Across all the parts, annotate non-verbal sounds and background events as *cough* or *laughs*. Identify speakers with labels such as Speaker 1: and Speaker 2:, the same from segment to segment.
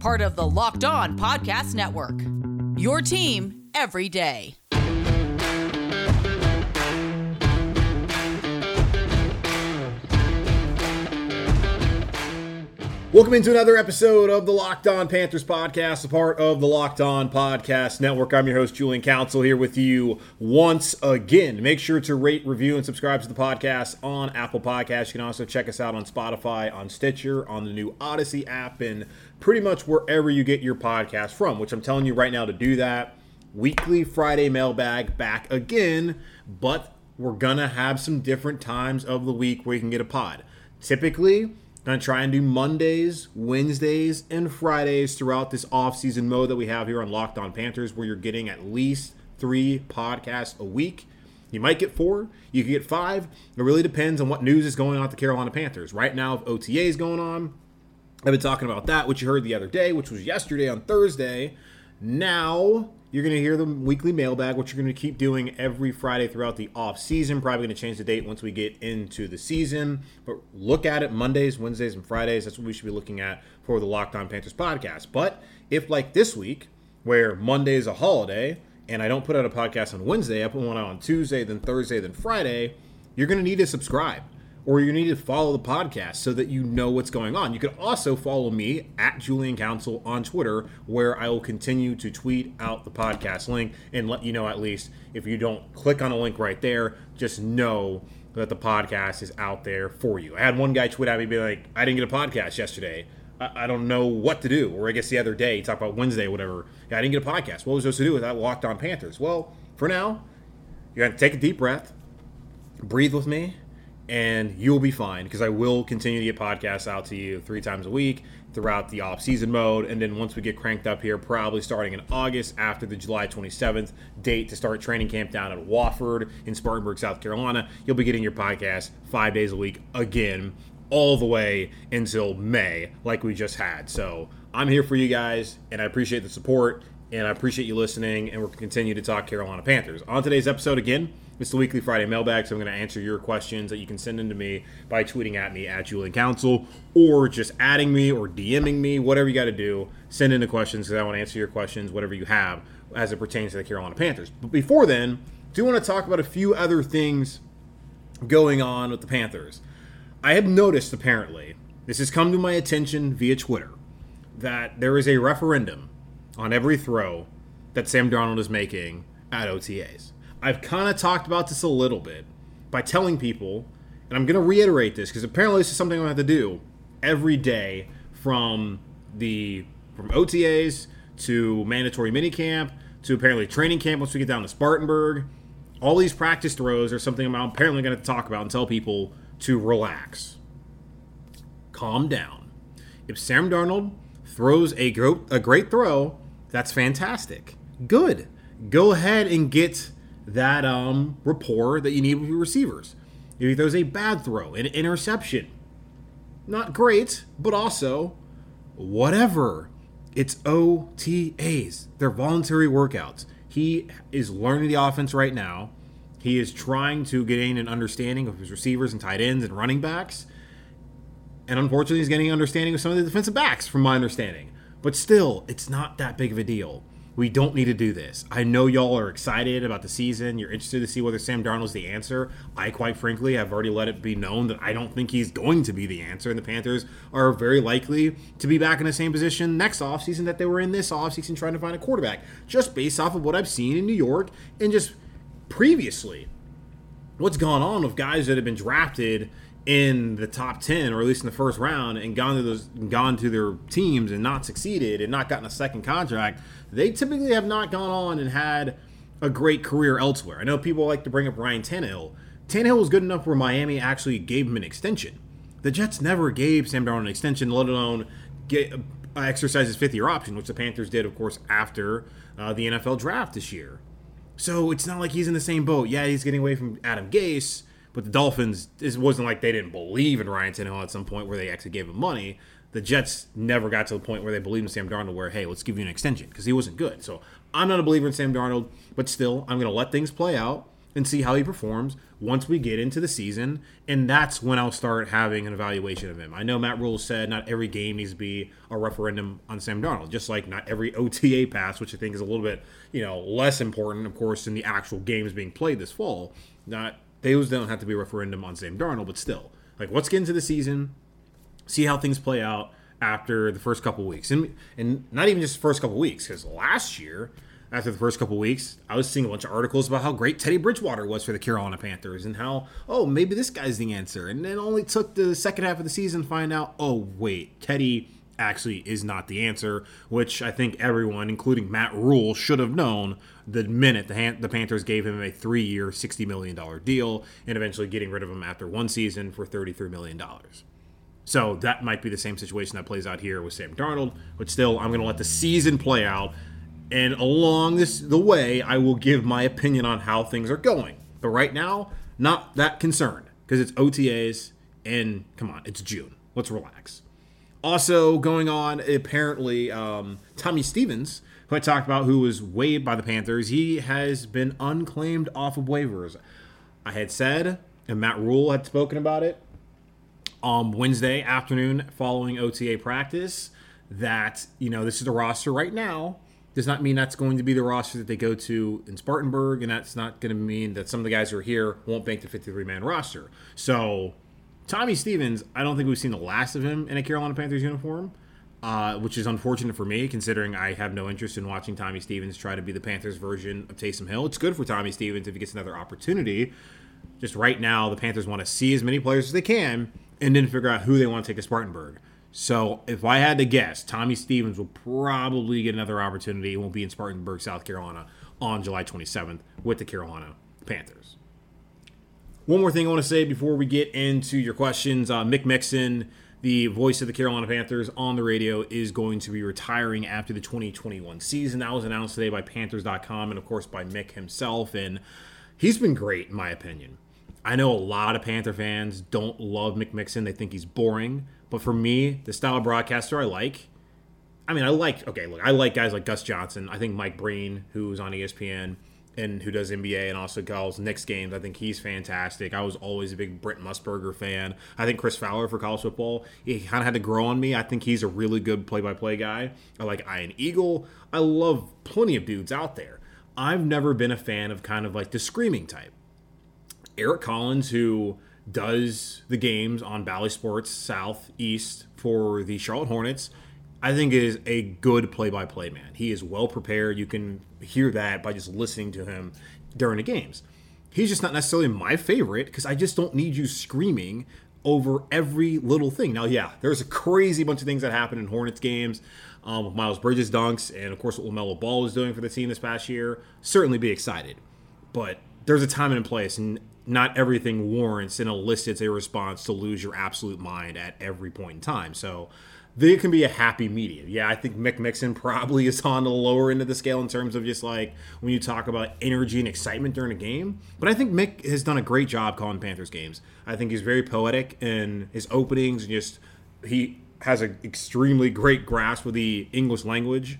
Speaker 1: Part of the Locked On Podcast Network. Your team every day.
Speaker 2: Welcome into another episode of the Locked On Panthers podcast, a part of the Locked On Podcast Network. I'm your host, Julian Council, here with you once again. Make sure to rate, review, and subscribe to the podcast on Apple Podcasts. You can also check us out on Spotify, on Stitcher, on the new Odyssey app, and pretty much wherever you get your podcast from, which I'm telling you right now to do that. Weekly Friday mailbag back again, but we're to have some different times of the week where you can get a pod. Typically, Gonna try and do Mondays, Wednesdays, and Fridays throughout this off-season mode that we have here on Locked On Panthers, where you're getting at least three podcasts a week. You might get four, you could get five. It really depends on what news is going on at the Carolina Panthers. Right now, if OTA is going on, I've been talking about that, which you heard the other day, which was yesterday on Thursday. Now you're going to hear the weekly mailbag, which you're going to keep doing every Friday throughout the off season. Probably going to change the date once we get into the season. But look at it Mondays, Wednesdays, and Fridays. That's what we should be looking at for the Locked On Panthers podcast. But if, like this week, where Monday is a holiday and I don't put out a podcast on Wednesday, I put one out on Tuesday, then Thursday, then Friday, you're going to need to subscribe or you need to follow the podcast so that you know what's going on. You can also follow me at Julian Council on Twitter, where I will continue to tweet out the podcast link and let you know at least if you don't click on a link right there, just know that the podcast is out there for you. I had one guy tweet at me be like, I didn't get a podcast yesterday. I, I don't know what to do. Or I guess the other day, talk about Wednesday, whatever. Yeah, I didn't get a podcast. What was supposed to do with that locked on Panthers? Well, for now, you got to take a deep breath, breathe with me, and you'll be fine because I will continue to get podcasts out to you three times a week throughout the off season mode. And then once we get cranked up here, probably starting in August after the July 27th date to start training camp down at Wofford in Spartanburg, South Carolina, you'll be getting your podcast five days a week again, all the way until May, like we just had. So I'm here for you guys, and I appreciate the support. And I appreciate you listening, and we're to continue to talk Carolina Panthers. On today's episode, again, it's the weekly Friday mailbag, so I'm going to answer your questions that you can send in to me by tweeting at me at Julian Council or just adding me or DMing me, whatever you got to do. Send in the questions because I want to answer your questions, whatever you have, as it pertains to the Carolina Panthers. But before then, do want to talk about a few other things going on with the Panthers. I have noticed, apparently, this has come to my attention via Twitter, that there is a referendum on every throw that Sam Darnold is making at OTAs. I've kind of talked about this a little bit by telling people, and I'm going to reiterate this because apparently this is something I'm going to have to do every day from the from OTAs to mandatory minicamp to apparently training camp once we get down to Spartanburg. All these practice throws are something I'm apparently going to talk about and tell people to relax, calm down. If Sam Darnold throws a, gro- a great throw, that's fantastic. Good. Go ahead and get that um, rapport that you need with your receivers. If there's a bad throw, an interception, not great, but also whatever. It's OTAs. They're voluntary workouts. He is learning the offense right now. He is trying to gain an understanding of his receivers and tight ends and running backs. And unfortunately, he's getting an understanding of some of the defensive backs, from my understanding. But still, it's not that big of a deal. We don't need to do this. I know y'all are excited about the season. You're interested to see whether Sam Darnold's the answer. I, quite frankly, have already let it be known that I don't think he's going to be the answer. And the Panthers are very likely to be back in the same position next offseason that they were in this offseason trying to find a quarterback, just based off of what I've seen in New York and just previously what's gone on with guys that have been drafted in the top 10 or at least in the first round and gone to those gone to their teams and not succeeded and not gotten a second contract they typically have not gone on and had a great career elsewhere i know people like to bring up ryan tannehill tannehill was good enough where miami actually gave him an extension the jets never gave sam darnold an extension let alone get uh, exercise his fifth year option, which the Panthers did, of course, after uh, the NFL draft this year. So it's not like he's in the same boat. Yeah, he's getting away from Adam Gase, but the Dolphins, it wasn't like they didn't believe in Ryan Tannehill at some point where they actually gave him money. The Jets never got to the point where they believed in Sam Darnold, where, hey, let's give you an extension because he wasn't good. So I'm not a believer in Sam Darnold, but still, I'm going to let things play out and see how he performs once we get into the season. And that's when I'll start having an evaluation of him. I know Matt Rhule said not every game needs to be a referendum on Sam Darnold, just like not every OTA pass, which I think is a little bit, you know, less important, of course, in the actual games being played this fall. Not those don't have to be a referendum on Sam Darnold, but still. Like let's get into the season, see how things play out after the first couple weeks. And and not even just the first couple weeks, because last year after the first couple weeks, I was seeing a bunch of articles about how great Teddy Bridgewater was for the Carolina Panthers and how, oh, maybe this guy's the answer. And then only took the second half of the season to find out, oh, wait, Teddy actually is not the answer, which I think everyone, including Matt Rhule, should have known the minute the, Han- the Panthers gave him a three year, $60 million deal and eventually getting rid of him after one season for $33 million. So that might be the same situation that plays out here with Sam Darnold, but still, I'm going to let the season play out and along this the way, I will give my opinion on how things are going. But right now, not that concerned because it's OTAs and come on, it's June. Let's relax. Also going on, apparently, um, Tommy Stevens, who I talked about, who was waived by the Panthers, he has been unclaimed off of waivers. I had said, and Matt Rhule had spoken about it on Wednesday afternoon following OTA practice, that you know this is the roster right now does not mean that's going to be the roster that they go to in Spartanburg, and that's not going to mean that some of the guys who are here won't make the 53 man roster. So, Tommy Stevens, I don't think we've seen the last of him in a Carolina Panthers uniform, uh, which is unfortunate for me, considering I have no interest in watching Tommy Stevens try to be the Panthers version of Taysom Hill. It's good for Tommy Stevens if he gets another opportunity. Just right now, the Panthers want to see as many players as they can and then figure out who they want to take to Spartanburg. So if I had to guess, Tommy Stevens will probably get another opportunity. It won't be in Spartanburg, South Carolina on July 27th with the Carolina Panthers. One more thing I want to say before we get into your questions uh, Mick Mixon, the voice of the Carolina Panthers on the radio, is going to be retiring after the 2021 season. That was announced today by Panthers.com and, of course, by Mick himself. And he's been great, in my opinion. I know a lot of Panther fans don't love Mick Mixon, they think he's boring. But for me, the style of broadcaster I like, I mean, I like, okay, look, I like guys like Gus Johnson. I think Mike Breen, who's on ESPN and who does NBA and also calls Knicks games, I think he's fantastic. I was always a big Brent Musburger fan. I think Chris Fowler for college football, he kind of had to grow on me. I think he's a really good play by play guy. I like Ian Eagle. I love plenty of dudes out there. I've never been a fan of kind of like the screaming type. Eric Collins, who does the games on Bally Sports Southeast for the Charlotte Hornets. I think is a good play-by-play man. He is well prepared. You can hear that by just listening to him during the games. He's just not necessarily my favorite because I just don't need you screaming over every little thing. Now, yeah, there's a crazy bunch of things that happen in Hornets games um, with Miles Bridges dunks and, of course, what LaMelo Ball is doing for the team this past year. Certainly be excited. But there's a time and a place, and not everything warrants and elicits a response to lose your absolute mind at every point in time. So there can be a happy medium. Yeah, I think Mick Mixon probably is on the lower end of the scale in terms of just like when you talk about energy and excitement during a game. But I think Mick has done a great job calling Panthers games. I think he's very poetic in his openings and just he has an extremely great grasp of the English language.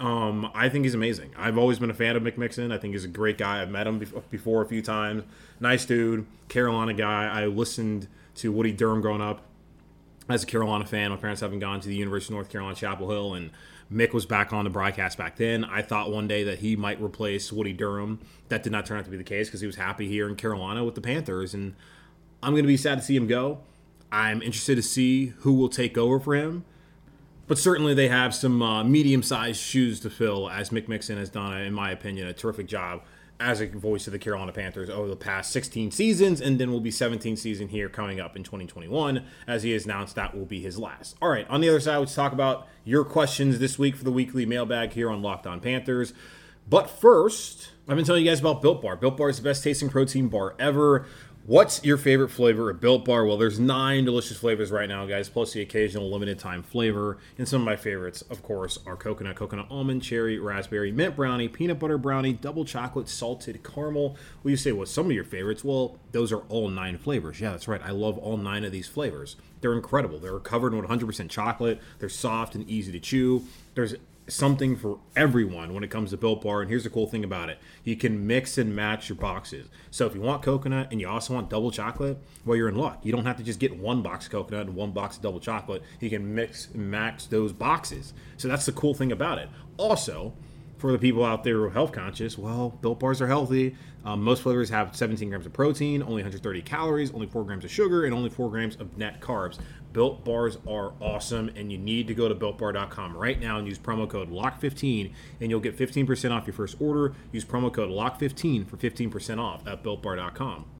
Speaker 2: Um, I think he's amazing. I've always been a fan of Mick Mixon. I think he's a great guy. I've met him before a few times. Nice dude, Carolina guy. I listened to Woody Durham growing up as a Carolina fan. My parents haven't gone to the University of North Carolina Chapel Hill, and Mick was back on the broadcast back then. I thought one day that he might replace Woody Durham. That did not turn out to be the case because he was happy here in Carolina with the Panthers, and I'm going to be sad to see him go. I'm interested to see who will take over for him but certainly they have some uh, medium-sized shoes to fill, as Mick Mixon has done, in my opinion, a terrific job as a voice of the Carolina Panthers over the past 16 seasons, and then will be 17 season here coming up in 2021, as he has announced that will be his last. All right, on the other side, let's talk about your questions this week for the weekly mailbag here on Locked On Panthers. But first, I've been telling you guys about Built Bar. Built Bar is the best tasting protein bar ever. What's your favorite flavor of Built Bar? Well, there's nine delicious flavors right now, guys, plus the occasional limited time flavor. And some of my favorites, of course, are coconut, coconut almond, cherry, raspberry, mint brownie, peanut butter brownie, double chocolate, salted caramel. Well, you say, what's some of your favorites? Well, those are all nine flavors. Yeah, that's right. I love all nine of these flavors. They're incredible. They're covered in 100% chocolate. They're soft and easy to chew. There's something for everyone when it comes to Built Bar. And here's the cool thing about it you can mix and match your boxes. So if you want coconut and you also want double chocolate, well, you're in luck. You don't have to just get one box of coconut and one box of double chocolate. You can mix and match those boxes. So that's the cool thing about it. Also, for the people out there who are health conscious, well, Built Bars are healthy. Um, most flavors have 17 grams of protein, only 130 calories, only 4 grams of sugar, and only 4 grams of net carbs. Built Bars are awesome, and you need to go to builtbar.com right now and use promo code LOCK15, and you'll get 15% off your first order. Use promo code LOCK15 for 15% off at builtbar.com.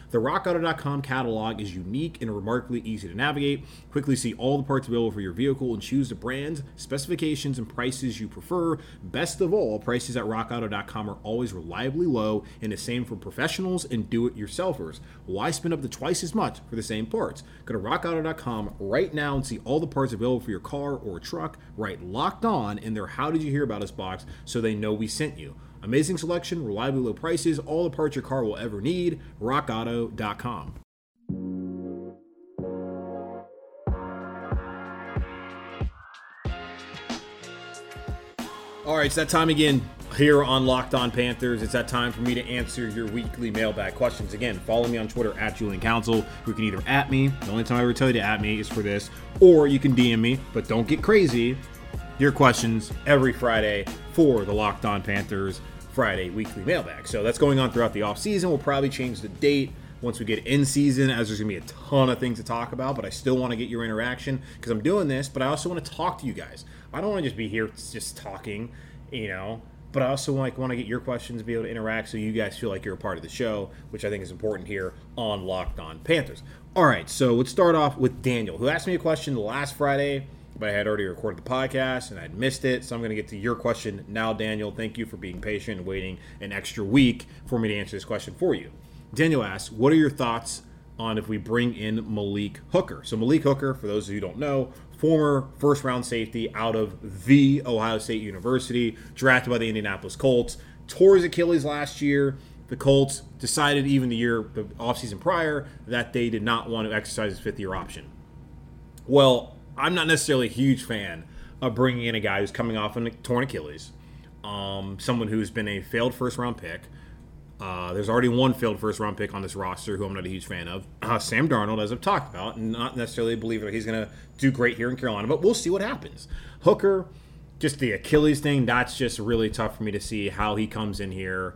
Speaker 2: The RockAuto.com catalog is unique and remarkably easy to navigate. Quickly see all the parts available for your vehicle and choose the brands, specifications, and prices you prefer. Best of all, prices at RockAuto.com are always reliably low and the same for professionals and do-it-yourselfers. Why spend up to twice as much for the same parts? Go to RockAuto.com right now and see all the parts available for your car or truck. Right, locked on in their "How did you hear about us?" box, so they know we sent you. Amazing selection, reliably low prices, all the parts your car will ever need. RockAuto.com. All right, it's that time again here on Locked On Panthers. It's that time for me to answer your weekly mailbag questions. Again, follow me on Twitter at Julian Council. You can either at me, the only time I ever tell you to at me is for this, or you can DM me, but don't get crazy. Your questions every Friday for the Locked On Panthers Friday weekly mailbag. So that's going on throughout the off season. We'll probably change the date once we get in season, as there's gonna be a ton of things to talk about. But I still want to get your interaction because I'm doing this. But I also want to talk to you guys. I don't want to just be here just talking, you know. But I also like want to get your questions, be able to interact, so you guys feel like you're a part of the show, which I think is important here on Locked On Panthers. All right, so let's start off with Daniel, who asked me a question last Friday but I had already recorded the podcast and I'd missed it. So I'm going to get to your question now, Daniel. Thank you for being patient and waiting an extra week for me to answer this question for you. Daniel asks, What are your thoughts on if we bring in Malik Hooker? So, Malik Hooker, for those of you who don't know, former first round safety out of the Ohio State University, drafted by the Indianapolis Colts, tore his Achilles last year. The Colts decided even the year, the offseason prior, that they did not want to exercise his fifth year option. Well, I'm not necessarily a huge fan of bringing in a guy who's coming off a torn Achilles, um, someone who's been a failed first round pick. Uh, there's already one failed first round pick on this roster who I'm not a huge fan of. Uh, Sam Darnold, as I've talked about, not necessarily believe that he's going to do great here in Carolina, but we'll see what happens. Hooker, just the Achilles thing, that's just really tough for me to see how he comes in here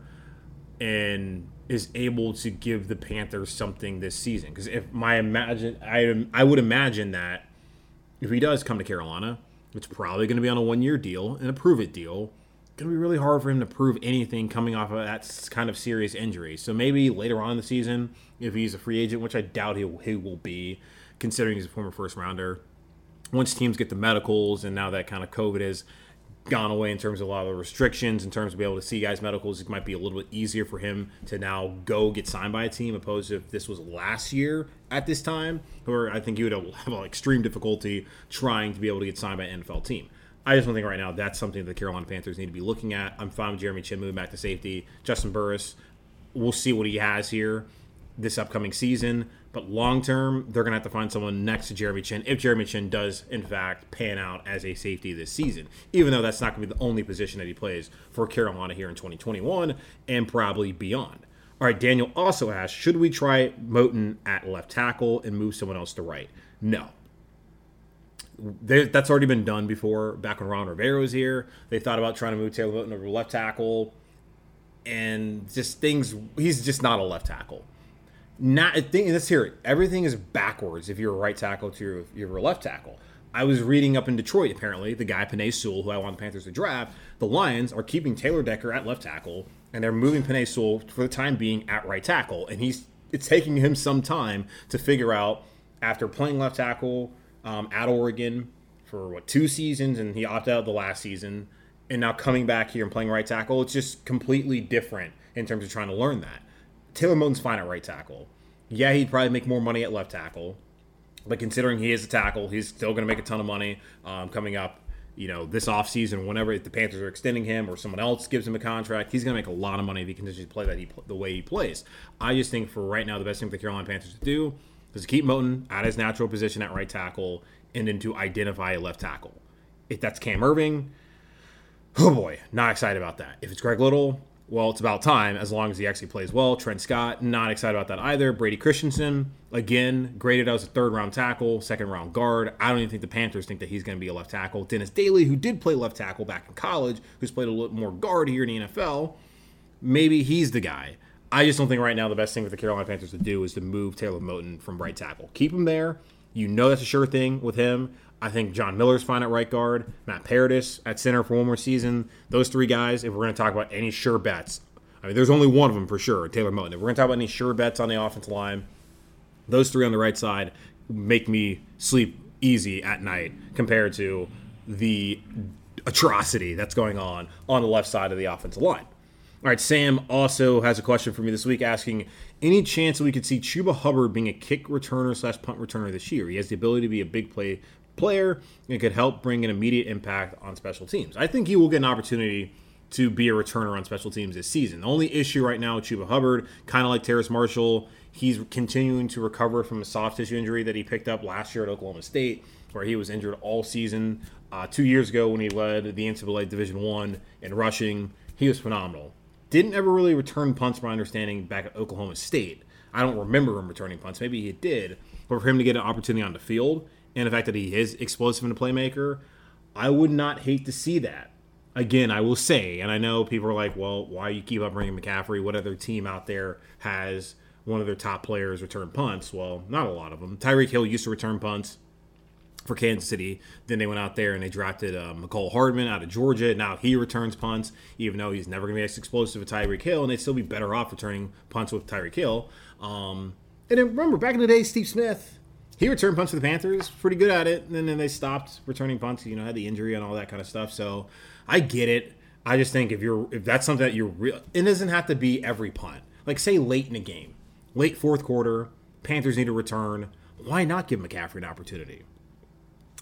Speaker 2: and is able to give the Panthers something this season. Because if my imagine, I I would imagine that if he does come to Carolina, it's probably going to be on a one year deal and a prove it deal. It's going to be really hard for him to prove anything coming off of that kind of serious injury. So maybe later on in the season, if he's a free agent, which I doubt he, he will be, considering he's a former first rounder, once teams get the medicals and now that kind of COVID is gone away in terms of a lot of the restrictions, in terms of being able to see guys' medicals. It might be a little bit easier for him to now go get signed by a team, opposed to if this was last year at this time, where I think he would have extreme difficulty trying to be able to get signed by an NFL team. I just don't think right now that's something that the Carolina Panthers need to be looking at. I'm fine with Jeremy Chinn moving back to safety. Juston Burris, we'll see what he has here this upcoming season. But long term, they're going to have to find someone next to Jeremy Chinn if Jeremy Chinn does, in fact, pan out as a safety this season, even though that's not going to be the only position that he plays for Carolina here in 2021 and probably beyond. All right, Daniel also asked Should we try Moton at left tackle and move someone else to right? No. that's already been done before. Back when Ron Rivera was here, they thought about trying to move Taylor Moton over left tackle, and just things. He's just not a left tackle not thing let's hear it everything is backwards if you're a right tackle to your, your left tackle I was reading up in Detroit, apparently, the guy, Penei Sewell, who I want the Panthers to draft, the Lions are keeping Taylor Decker at left tackle, and they're moving Penei Sewell for the time being at right tackle. And he's it's taking him some time to figure out after playing left tackle um, at Oregon for what two seasons, and he opted out the last season, and now coming back here and playing right tackle. It's just completely different in terms of trying to learn that. Taylor Moton's fine at right tackle. Yeah, he'd probably make more money at left tackle. But considering he is a tackle, he's still going to make a ton of money um, coming up. You know, this offseason, whenever if the Panthers are extending him or someone else gives him a contract, he's going to make a lot of money if he continues to play that he, the way he plays. I just think for right now, the best thing for the Carolina Panthers to do is to keep Moton at his natural position at right tackle and then to identify a left tackle. If that's Cam Erving, oh boy, not excited about that. If it's Greg Little, well, it's about time as long as he actually plays well. Trent Scott, not excited about that either. Brady Christensen, again, graded as a third round tackle, second round guard. I don't even think the Panthers think that he's going to be a left tackle. Dennis Daly, who did play left tackle back in college, who's played a little more guard here in the NFL, maybe he's the guy. I just don't think right now the best thing for the Carolina Panthers to do is to move Taylor Moton from right tackle. Keep him there. You know that's a sure thing with him. I think John Miller's fine at right guard, Matt Paradis at center for one more season. Those three guys, if we're going to talk about any sure bets, I mean, there's only one of them for sure, Taylor Moton. If we're going to talk about any sure bets on the offensive line, those three on the right side make me sleep easy at night compared to the atrocity that's going on on the left side of the offensive line. All right, Sam also has a question for me this week asking any chance that we could see Chuba Hubbard being a kick returner slash punt returner this year? He has the ability to be a big play player and could help bring an immediate impact on special teams. I think he will get an opportunity to be a returner on special teams this season. The only issue right now with Chuba Hubbard, kind of like Terrace Marshall, he's continuing to recover from a soft tissue injury that he picked up last year at Oklahoma State, where he was injured all season. Uh, two years ago, when he led the NCAA Division One in rushing, he was phenomenal. Didn't ever really return punts, my understanding, back at Oklahoma State. I don't remember him returning punts. Maybe he did, but for him to get an opportunity on the field and the fact that he is explosive and a playmaker, I would not hate to see that. Again, I will say, and I know people are like, well, why you keep up bringing McCaffrey? What other team out there has one of their top players return punts? Well, not a lot of them. Tyreek Hill used to return punts for Kansas City. Then they went out there and they drafted uh, Mecole Hardman out of Georgia. Now he returns punts, even though he's never going to be as explosive as Tyreek Hill, and they'd still be better off returning punts with Tyreek Hill. Um, and then remember, back in the day, Steve Smith, he returned punts for the Panthers, pretty good at it. And then they stopped returning punts. You know, had the injury and all that kind of stuff. So I get it. I just think if you're if that's something that you're real, it doesn't have to be every punt. Like say late in a game, late fourth quarter, Panthers need a return. Why not give McCaffrey an opportunity?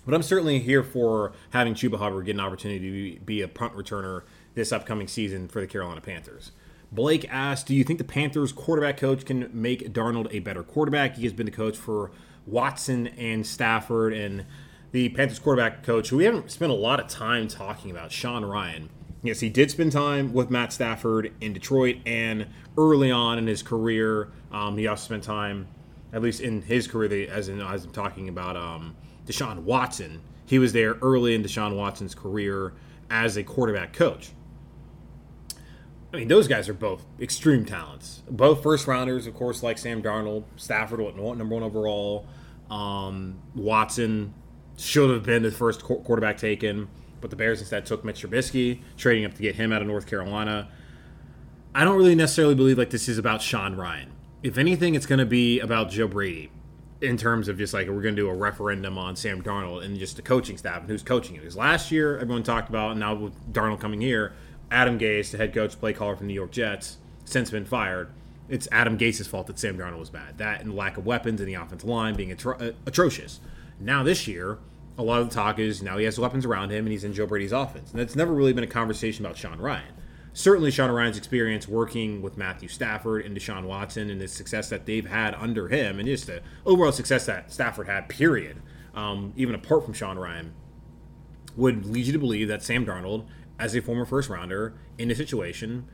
Speaker 2: But I'm certainly here for having Chuba Hubbard get an opportunity to be a punt returner this upcoming season for the Carolina Panthers. Blake asked, "Do you think the Panthers quarterback coach can make Darnold a better quarterback? He has been the coach for Watson and Stafford and the Panthers quarterback coach, who we haven't spent a lot of time talking about, Sean Ryan. Yes, he did spend time with Matt Stafford in Detroit, and early on in his career, um, he also spent time, at least in his career, as in as I'm talking about um, Deshaun Watson. He was there early in Deshaun Watson's career as a quarterback coach. I mean, those guys are both extreme talents. Both first rounders, of course, like Sam Darnold. Stafford, what, number one overall. Um, Watson should have been the first quarterback taken, but the Bears instead took Mitch Trubisky, trading up to get him out of North Carolina. I don't really necessarily believe like this is about Sean Ryan. If anything, it's going to be about Joe Brady in terms of just like we're going to do a referendum on Sam Darnold and just the coaching staff and who's coaching it. Because last year everyone talked about, and now with Darnold coming here, Adam Gase, the head coach, play caller from the New York Jets, since been fired. It's Adam Gase's fault that Sam Darnold was bad. That and lack of weapons in the offensive line being atro- uh, atrocious. Now this year, a lot of the talk is now he has weapons around him and he's in Joe Brady's offense. And that's never really been a conversation about Sean Ryan. Certainly, Sean Ryan's experience working with Matthew Stafford and Deshaun Watson and the success that they've had under him, and just the overall success that Stafford had, period, um, even apart from Sean Ryan, would lead you to believe that Sam Darnold as a former first rounder in a situation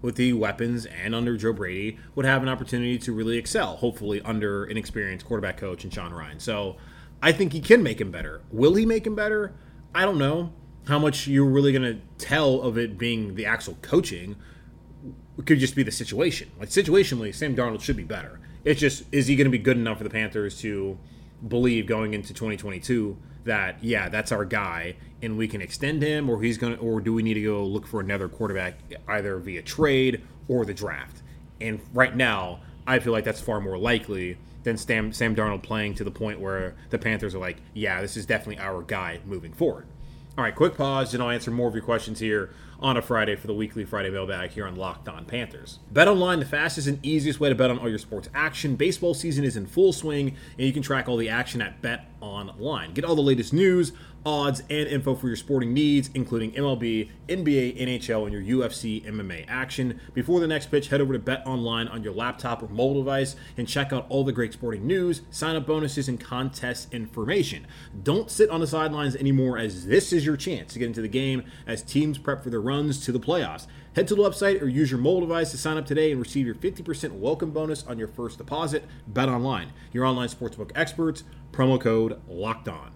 Speaker 2: with the weapons and under Joe Brady would have an opportunity to really excel, hopefully under an experienced quarterback coach and Sean Ryan. So I think he can make him better. Will he make him better? I don't know. How much you're really going to tell of it being the actual coaching it could just be the situation. Like situationally, Sam Darnold should be better. It's just is he going to be good enough for the Panthers to believe going into 2022 that yeah, that's our guy, and we can extend him, or he's gonna, or do we need to go look for another quarterback either via trade or the draft? And right now, I feel like that's far more likely than Sam, Sam Darnold playing to the point where the Panthers are like, yeah, this is definitely our guy moving forward. All right, quick pause, and I'll answer more of your questions here on a Friday for the weekly Friday mailbag here on Locked On Panthers. Bet online, the fastest and easiest way to bet on all your sports action. Baseball season is in full swing, and you can track all the action at Bet Online. Get all the latest news, odds, and info for your sporting needs, including MLB, NBA, NHL, and your UFC MMA action. Before the next pitch, head over to Bet Online on your laptop or mobile device and check out all the great sporting news, sign up bonuses, and contest information. Don't sit on the sidelines anymore, as this is your chance to get into the game as teams prep for their runs to the playoffs. Head to the website or use your mobile device to sign up today and receive your 50% welcome bonus on your first deposit. Bet online, your online sportsbook experts. Promo code locked on.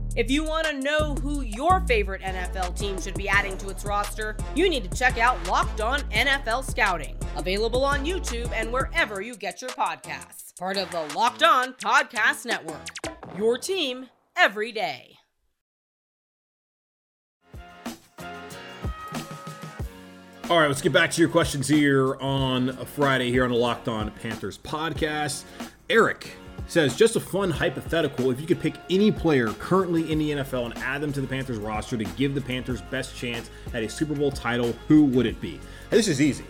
Speaker 3: If you want to know who your favorite NFL team should be adding to its roster, you need to check out Locked On NFL Scouting, available on YouTube and wherever you get your podcasts. Part of the Locked On Podcast Network. Your team every day.
Speaker 2: All right, let's get back to your questions here on a Friday here on the Locked On Panthers podcast. Eric says just a fun hypothetical if you could pick any player currently in the NFL and add them to the Panthers roster to give the Panthers best chance at a Super Bowl title, who would it be? This is easy.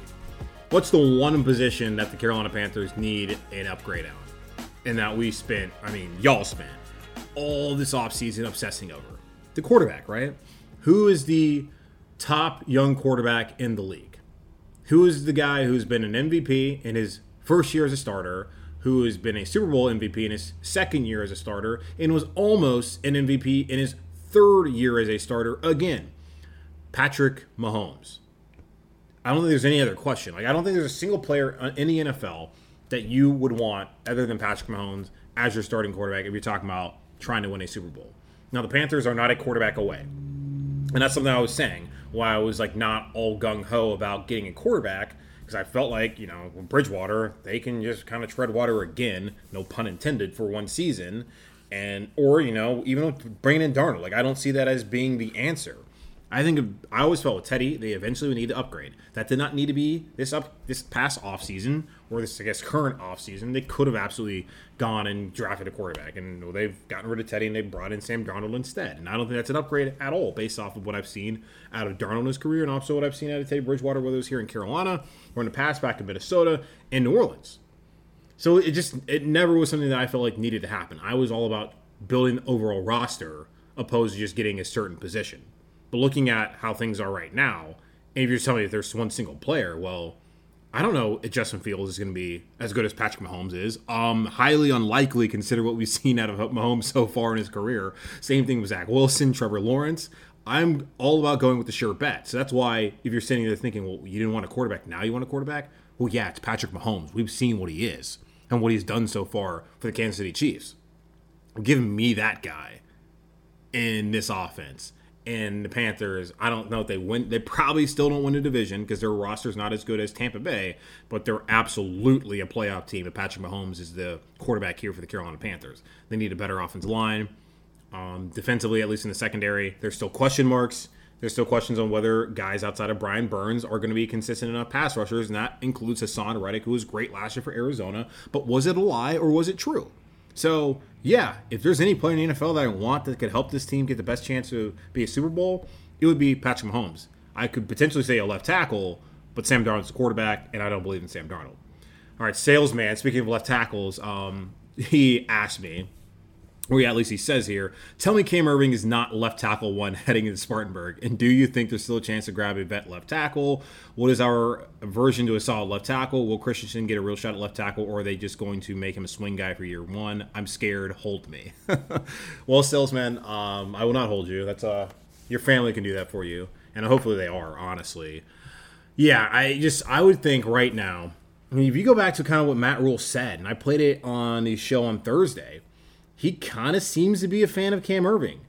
Speaker 2: What's the one position that the Carolina Panthers need an upgrade on? And that we spent, I mean, y'all spent all this offseason obsessing over? The quarterback, right? Who is the top young quarterback in the league? Who is the guy who's been an MVP in his first year as a starter? Who has been a Super Bowl MVP in his second year as a starter and was almost an MVP in his third year as a starter again. Patrick Mahomes. I don't think there's any other question. Like I don't think there's a single player in the NFL that you would want other than Patrick Mahomes as your starting quarterback if you're talking about trying to win a Super Bowl. Now the Panthers are not a quarterback away. And that's something I was saying why I was like not all gung ho about getting a quarterback because I felt like you know Bridgewater they can just kind of tread water again, no pun intended, for one season, and or you know even bringing in Darnold, like I don't see that as being the answer. I think I always felt with Teddy, they eventually would need to upgrade. That did not need to be this up this past off season or this I guess current off season. They could have absolutely gone and drafted a quarterback, and they've gotten rid of Teddy and they brought in Sam Darnold instead. And I don't think that's an upgrade at all, based off of what I've seen out of Darnold his career, and also what I've seen out of Teddy Bridgewater, whether it was here in Carolina or in the past back in Minnesota and New Orleans. So it just it never was something that I felt like needed to happen. I was all about building the overall roster opposed to just getting a certain position. But looking at how things are right now, and if you're telling me that there's one single player, well, I don't know if Justin Fields is going to be as good as Patrick Mahomes is. Um, highly unlikely, consider what we've *laughs* seen out of Mahomes so far in his career. Same thing with Zach Wilson, Trevor Lawrence. I'm all about going with the sure bet. So that's why if you're sitting there thinking, well, you didn't want a quarterback, now you want a quarterback. Well, yeah, it's Patrick Mahomes. We've seen what he is and what he's done so far for the Kansas City Chiefs. Give me that guy in this offense and the Panthers, I don't know if they win. They probably still don't win the division because their roster's not as good as Tampa Bay, but they're absolutely a playoff team. If Patrick Mahomes is the quarterback here for the Carolina Panthers, they need a better offensive line. Um, defensively, at least in the secondary, there's still question marks. There's still questions on whether guys outside of Brian Burns are going to be consistent enough pass rushers, and that includes Haason Reddick, who was great last year for Arizona. But was it a lie or was it true? So yeah, if there's any player in the NFL that I want that could help this team get the best chance to be a Super Bowl, it would be Patrick Mahomes. I could potentially say a left tackle, but Sam Darnold's a quarterback, and I don't believe in Sam Darnold. All right, salesman. Speaking of left tackles, um, *laughs* he asked me or yeah, at least he says here, tell me Cam Erving is not left tackle one heading into Spartanburg. And do you think there's still a chance to grab a vet left tackle? What is our version to a solid left tackle? Will Christensen get a real shot at left tackle, or are they just going to make him a swing guy for year one? I'm scared. Hold me. *laughs* well, salesman, um, I will not hold you. That's uh, your family can do that for you, and hopefully they are. Honestly, Yeah, I just I would think right now. I mean, if you go back to kind of what Matt Rhule said, and I played it on the show on Thursday, he kind of seems to be a fan of Cam Erving.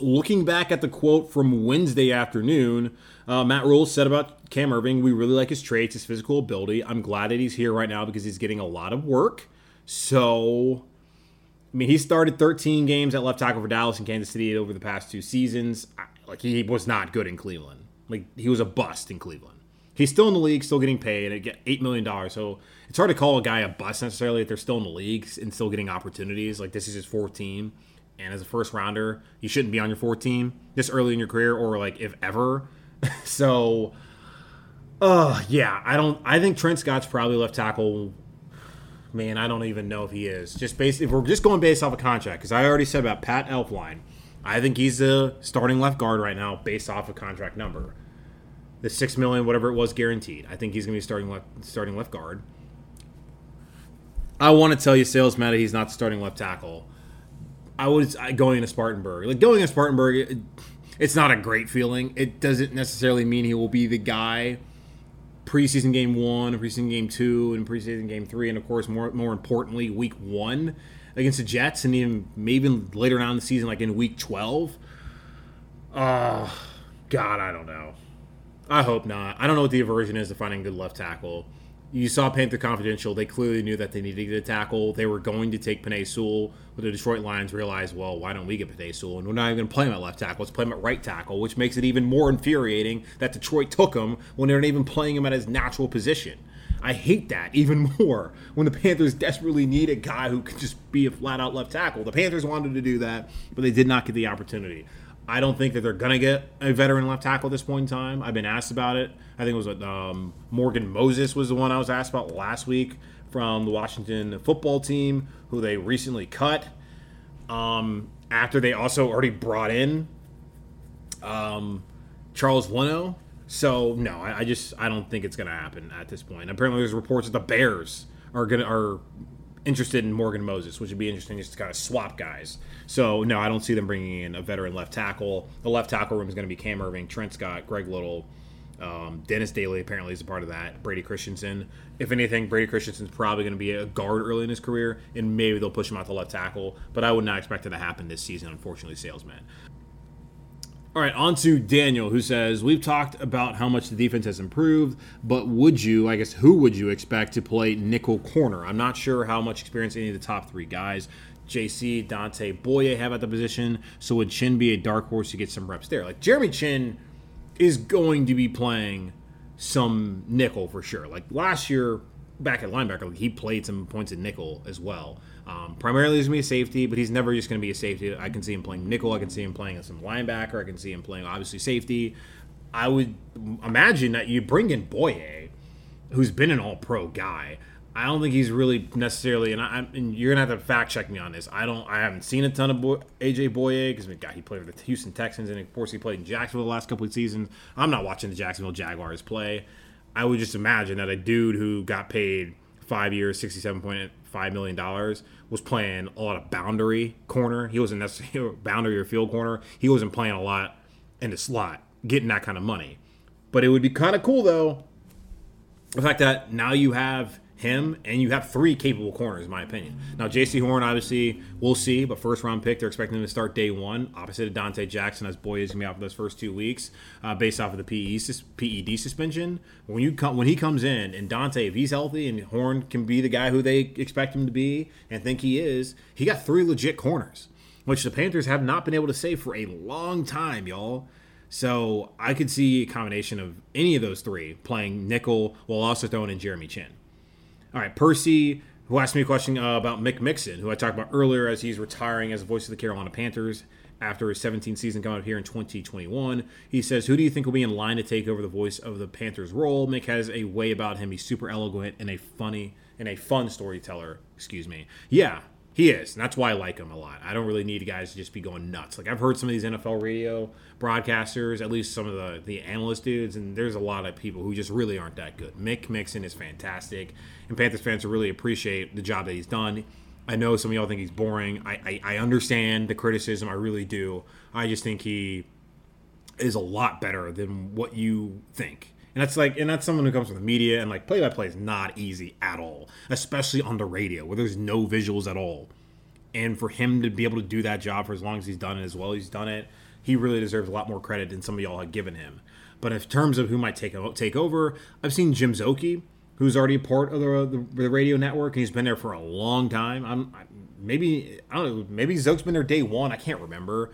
Speaker 2: Looking back at the quote from Wednesday afternoon, uh, Matt Rhule said about Cam Erving, we really like his traits, his physical ability. I'm glad that he's here right now because he's getting a lot of work. So, I mean, he started 13 games at left tackle for Dallas and Kansas City over the past two seasons. Like, he was not good in Cleveland. Like, he was a bust in Cleveland. He's still in the league, still getting paid $8 million. So, it's hard to call a guy a bust necessarily if they're still in the league and still getting opportunities. Like, this is his fourth team and as a first rounder, you shouldn't be on your fourth team this early in your career or like if ever. *laughs* so, uh, yeah, I don't. I think Trent Scott's probably left tackle. Man, I don't even know if he is. Just based, if we're just going based off a contract, because I already said about Pat Elflein, I think he's the starting left guard right now based off a contract number. The six million, whatever it was, guaranteed. I think he's going to be starting left, starting left guard. I want to tell you, sales meta, he's not starting left tackle. I was going to Spartanburg. Like going to Spartanburg, it, it's not a great feeling. It doesn't necessarily mean he will be the guy preseason game one, preseason game two, and preseason game three, and of course, more more importantly, week one against the Jets, and even maybe later on in the season, like in week twelve. Uh God, I don't know. I hope not. I don't know what the aversion is to finding good left tackle you saw Panther Confidential. They clearly knew that they needed to get a tackle. They were going to take Penei Sewell, but the Detroit Lions realized, well, why don't we get Penei Sewell? And we're not even going to play him at left tackle. Let's play him at right tackle, which makes it even more infuriating that Detroit took him when they're not even playing him at his natural position. I hate that even *laughs* more when the Panthers desperately need a guy who can just be a flat out left tackle. The Panthers wanted to do that, but they did not get the opportunity. I don't think that they're going to get a veteran left tackle at this point in time. I've been asked about it. I think it was um, Morgan Moses was the one I was asked about last week from the Washington football team, who they recently cut um, after they also already brought in um, Charles Leno. So no, I, I, just I don't think it's going to happen at this point. Apparently, there's reports that the Bears are going to are interested in Morgan Moses, which would be interesting just to kind of swap guys. So no, I don't see them bringing in a veteran left tackle. The left tackle room is going to be Cam Erving, Trent Scott, Greg Little. Um, Dennis Daly apparently is a part of that. Brady Christensen. If anything, Brady Christensen's probably going to be a guard early in his career, and maybe they'll push him out to left tackle. But I would not expect it to happen this season, unfortunately, salesman. All right, on to Daniel, who says, We've talked about how much the defense has improved, but would you, I guess, who would you expect to play nickel corner? I'm not sure how much experience any of the top three guys, JC, Donte, Bouye, have at the position. So would Chinn be a dark horse to get some reps there? Like, Jeremy Chinn is going to be playing some nickel for sure. Like, last year, back at linebacker, like, he played some points at nickel as well. Um, primarily, he's going to be a safety, but he's never just going to be a safety. I can see him playing nickel. I can see him playing as some linebacker. I can see him playing, obviously, safety. I would imagine that you bring in Bouye, who's been an all pro guy. I don't think he's really necessarily, and, I, and you're gonna have to fact check me on this. I don't, I haven't seen a ton of Boy, AJ Bouye because God, he played for the Houston Texans, and of course he played in Jacksonville the last couple of seasons. I'm not watching the Jacksonville Jaguars play. I would just imagine that a dude who got paid five years, sixty-seven point five million dollars, was playing a lot of boundary corner. He wasn't necessarily *laughs* boundary or field corner. He wasn't playing a lot in the slot, getting that kind of money. But it would be kind of cool though, the fact that now you have him, and you have three capable corners, in my opinion. Now, J.C. Horn, obviously, we'll see, but first round pick, they're expecting him to start day one, opposite of Donte Jackson, as Bouye is going to be out for those first two weeks, uh, based off of the PED suspension. When you come, when he comes in, and Donte, if he's healthy, and Horn can be the guy who they expect him to be and think he is, he got three legit corners, which the Panthers have not been able to say for a long time, y'all. So I could see a combination of any of those three playing nickel while also throwing in Jeremy Chinn. All right, Percy, who asked me a question uh, about Mick Mixon, who I talked about earlier as he's retiring as the voice of the Carolina Panthers after his 17th season coming up here in 2021. He says, Who do you think will be in line to take over the voice of the Panthers role? Mick has a way about him. He's super eloquent and a funny and a fun storyteller. Excuse me. Yeah, he is, and that's why I like him a lot. I don't really need guys to just be going nuts. Like I've heard some of these NFL radio broadcasters, at least some of the the analyst dudes, and there's a lot of people who just really aren't that good. Mick Mixon is fantastic, and Panthers fans will really appreciate the job that he's done. I know some of y'all think he's boring. I, I, I understand the criticism. I really do. I just think he is a lot better than what you think And that's like, and that's someone who comes from the media, and like play by play is not easy at all, especially on the radio where there's no visuals at all. And for him to be able to do that job for as long as he's done it, as well as he's done it, he really deserves a lot more credit than some of y'all had given him. But in terms of who might take take over, I've seen Jim Szoke, who's already a part of the, the, the radio network, and he's been there for a long time. I'm maybe I don't know, maybe Szoke's been there day one. I can't remember.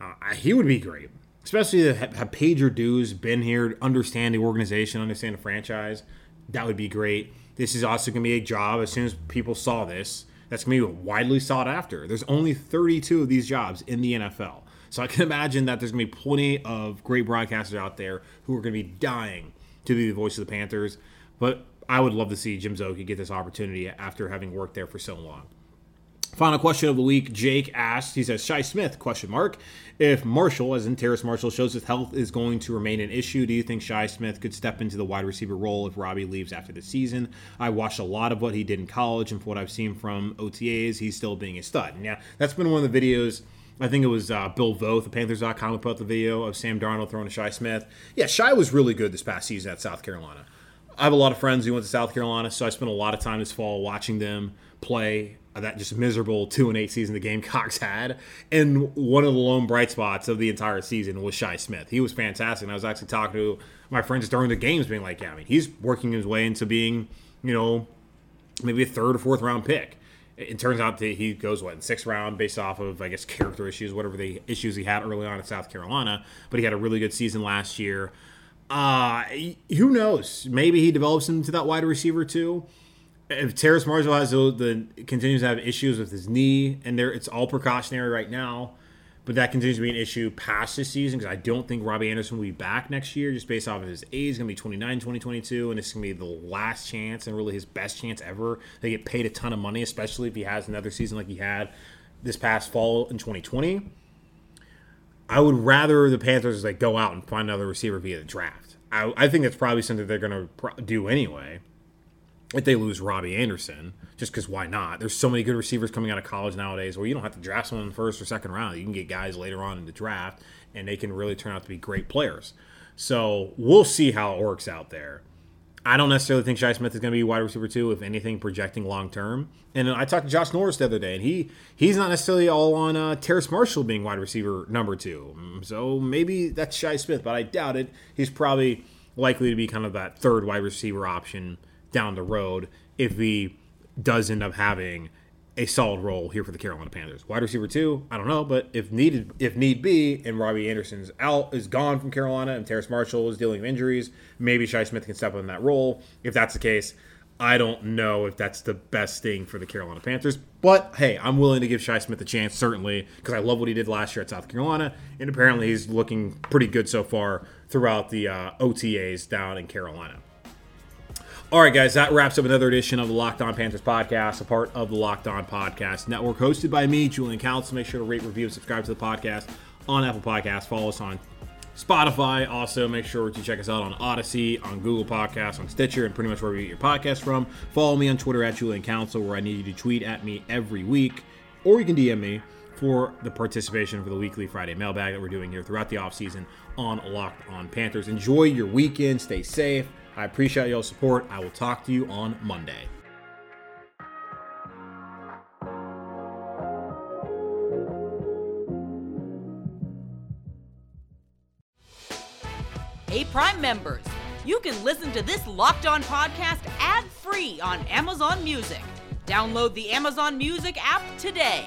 Speaker 2: Uh, he would be great, especially have, paid your dues, been here, understand the organization, understand the franchise. That would be great. This is also going to be a job as soon as people saw this. That's going to be widely sought after. There's only 32 of these jobs in the NFL. So I can imagine that there's going to be plenty of great broadcasters out there who are going to be dying to be the voice of the Panthers. But I would love to see Jim Szoke get this opportunity after having worked there for so long. Final question of the week. Jake asked, he says, Shi Smith, question mark. If Marshall, as in Terrace Marshall, shows his health is going to remain an issue, do you think Shi Smith could step into the wide receiver role if Robbie leaves after the season? I watched a lot of what he did in college, and from what I've seen from OTAs, he's still being a stud. Yeah, that's been one of the videos. I think it was uh, Bill Voth, the Panthers.com, who put out the video of Sam Darnold throwing to Shi Smith. Yeah, Shi was really good this past season at South Carolina. I have a lot of friends who went to South Carolina, so I spent a lot of time this fall watching them play that just miserable two and eight season the Gamecocks *laughs* had. And one of the lone bright spots of the entire season was Shi Smith. He was fantastic. And I was actually talking to my friends during the games, being like, yeah, I mean, he's working his way into being, you know, maybe a third or fourth round pick. It turns out that he goes what in sixth round based off of I guess character issues, whatever the issues he had early on in South Carolina. But he had a really good season last year. Uh, who knows? Maybe he develops into that wide receiver too if Terrace Marshall has the, the, continues to have issues with his knee, and there it's all precautionary right now, but that continues to be an issue past this season because I don't think Robbie Anderson will be back next year just based off of his age. He's going to be 29, 2022, and it's going to be the last chance and really his best chance ever. They get paid a ton of money, especially if he has another season like he had this past fall in 2020. I would rather the Panthers like go out and find another receiver via the draft. I, I think that's probably something they're going to do anyway if they lose Robbie Anderson, just because why not? There's so many good receivers coming out of college nowadays where you don't have to draft someone in the first or second round. You can get guys later on in the draft, and they can really turn out to be great players. So we'll see how it works out there. I don't necessarily think Shi Smith is going to be wide receiver two, if anything, projecting long term. And I talked to Josh Norris the other day, and he he's not necessarily all on uh, Terrace Marshall being wide receiver number two. So maybe that's Shi Smith, but I doubt it. He's probably likely to be kind of that third wide receiver option down the road if he does end up having a solid role here for the Carolina Panthers. Wide receiver two, I don't know, but if needed, if need be, and Robbie Anderson's out is gone from Carolina, and Terrace Marshall is dealing with injuries, maybe Shi Smith can step in that role. If that's the case, I don't know if that's the best thing for the Carolina Panthers. But hey, I'm willing to give Shi Smith a chance, certainly, because I love what he did last year at South Carolina, and apparently he's looking pretty good so far throughout the uh, OTAs down in Carolina. All right, guys, that wraps up another edition of the Locked On Panthers podcast, a part of the Locked On Podcast Network, hosted by me, Julian Council. Make sure to rate, review, and subscribe to the podcast on Apple Podcasts. Follow us on Spotify. Also, make sure to check us out on Odyssey, on Google Podcasts, on Stitcher, and pretty much wherever you get your podcast from. Follow me on Twitter at Julian Council, where I need you to tweet at me every week, or you can DM me for the participation for the weekly Friday mailbag that we're doing here throughout the offseason on Locked On Panthers. Enjoy your weekend. Stay safe. I appreciate y'all's support. I will talk to you on Monday.
Speaker 1: Hey, Prime members, you can listen to this locked on podcast ad free on Amazon Music. Download the Amazon Music app today.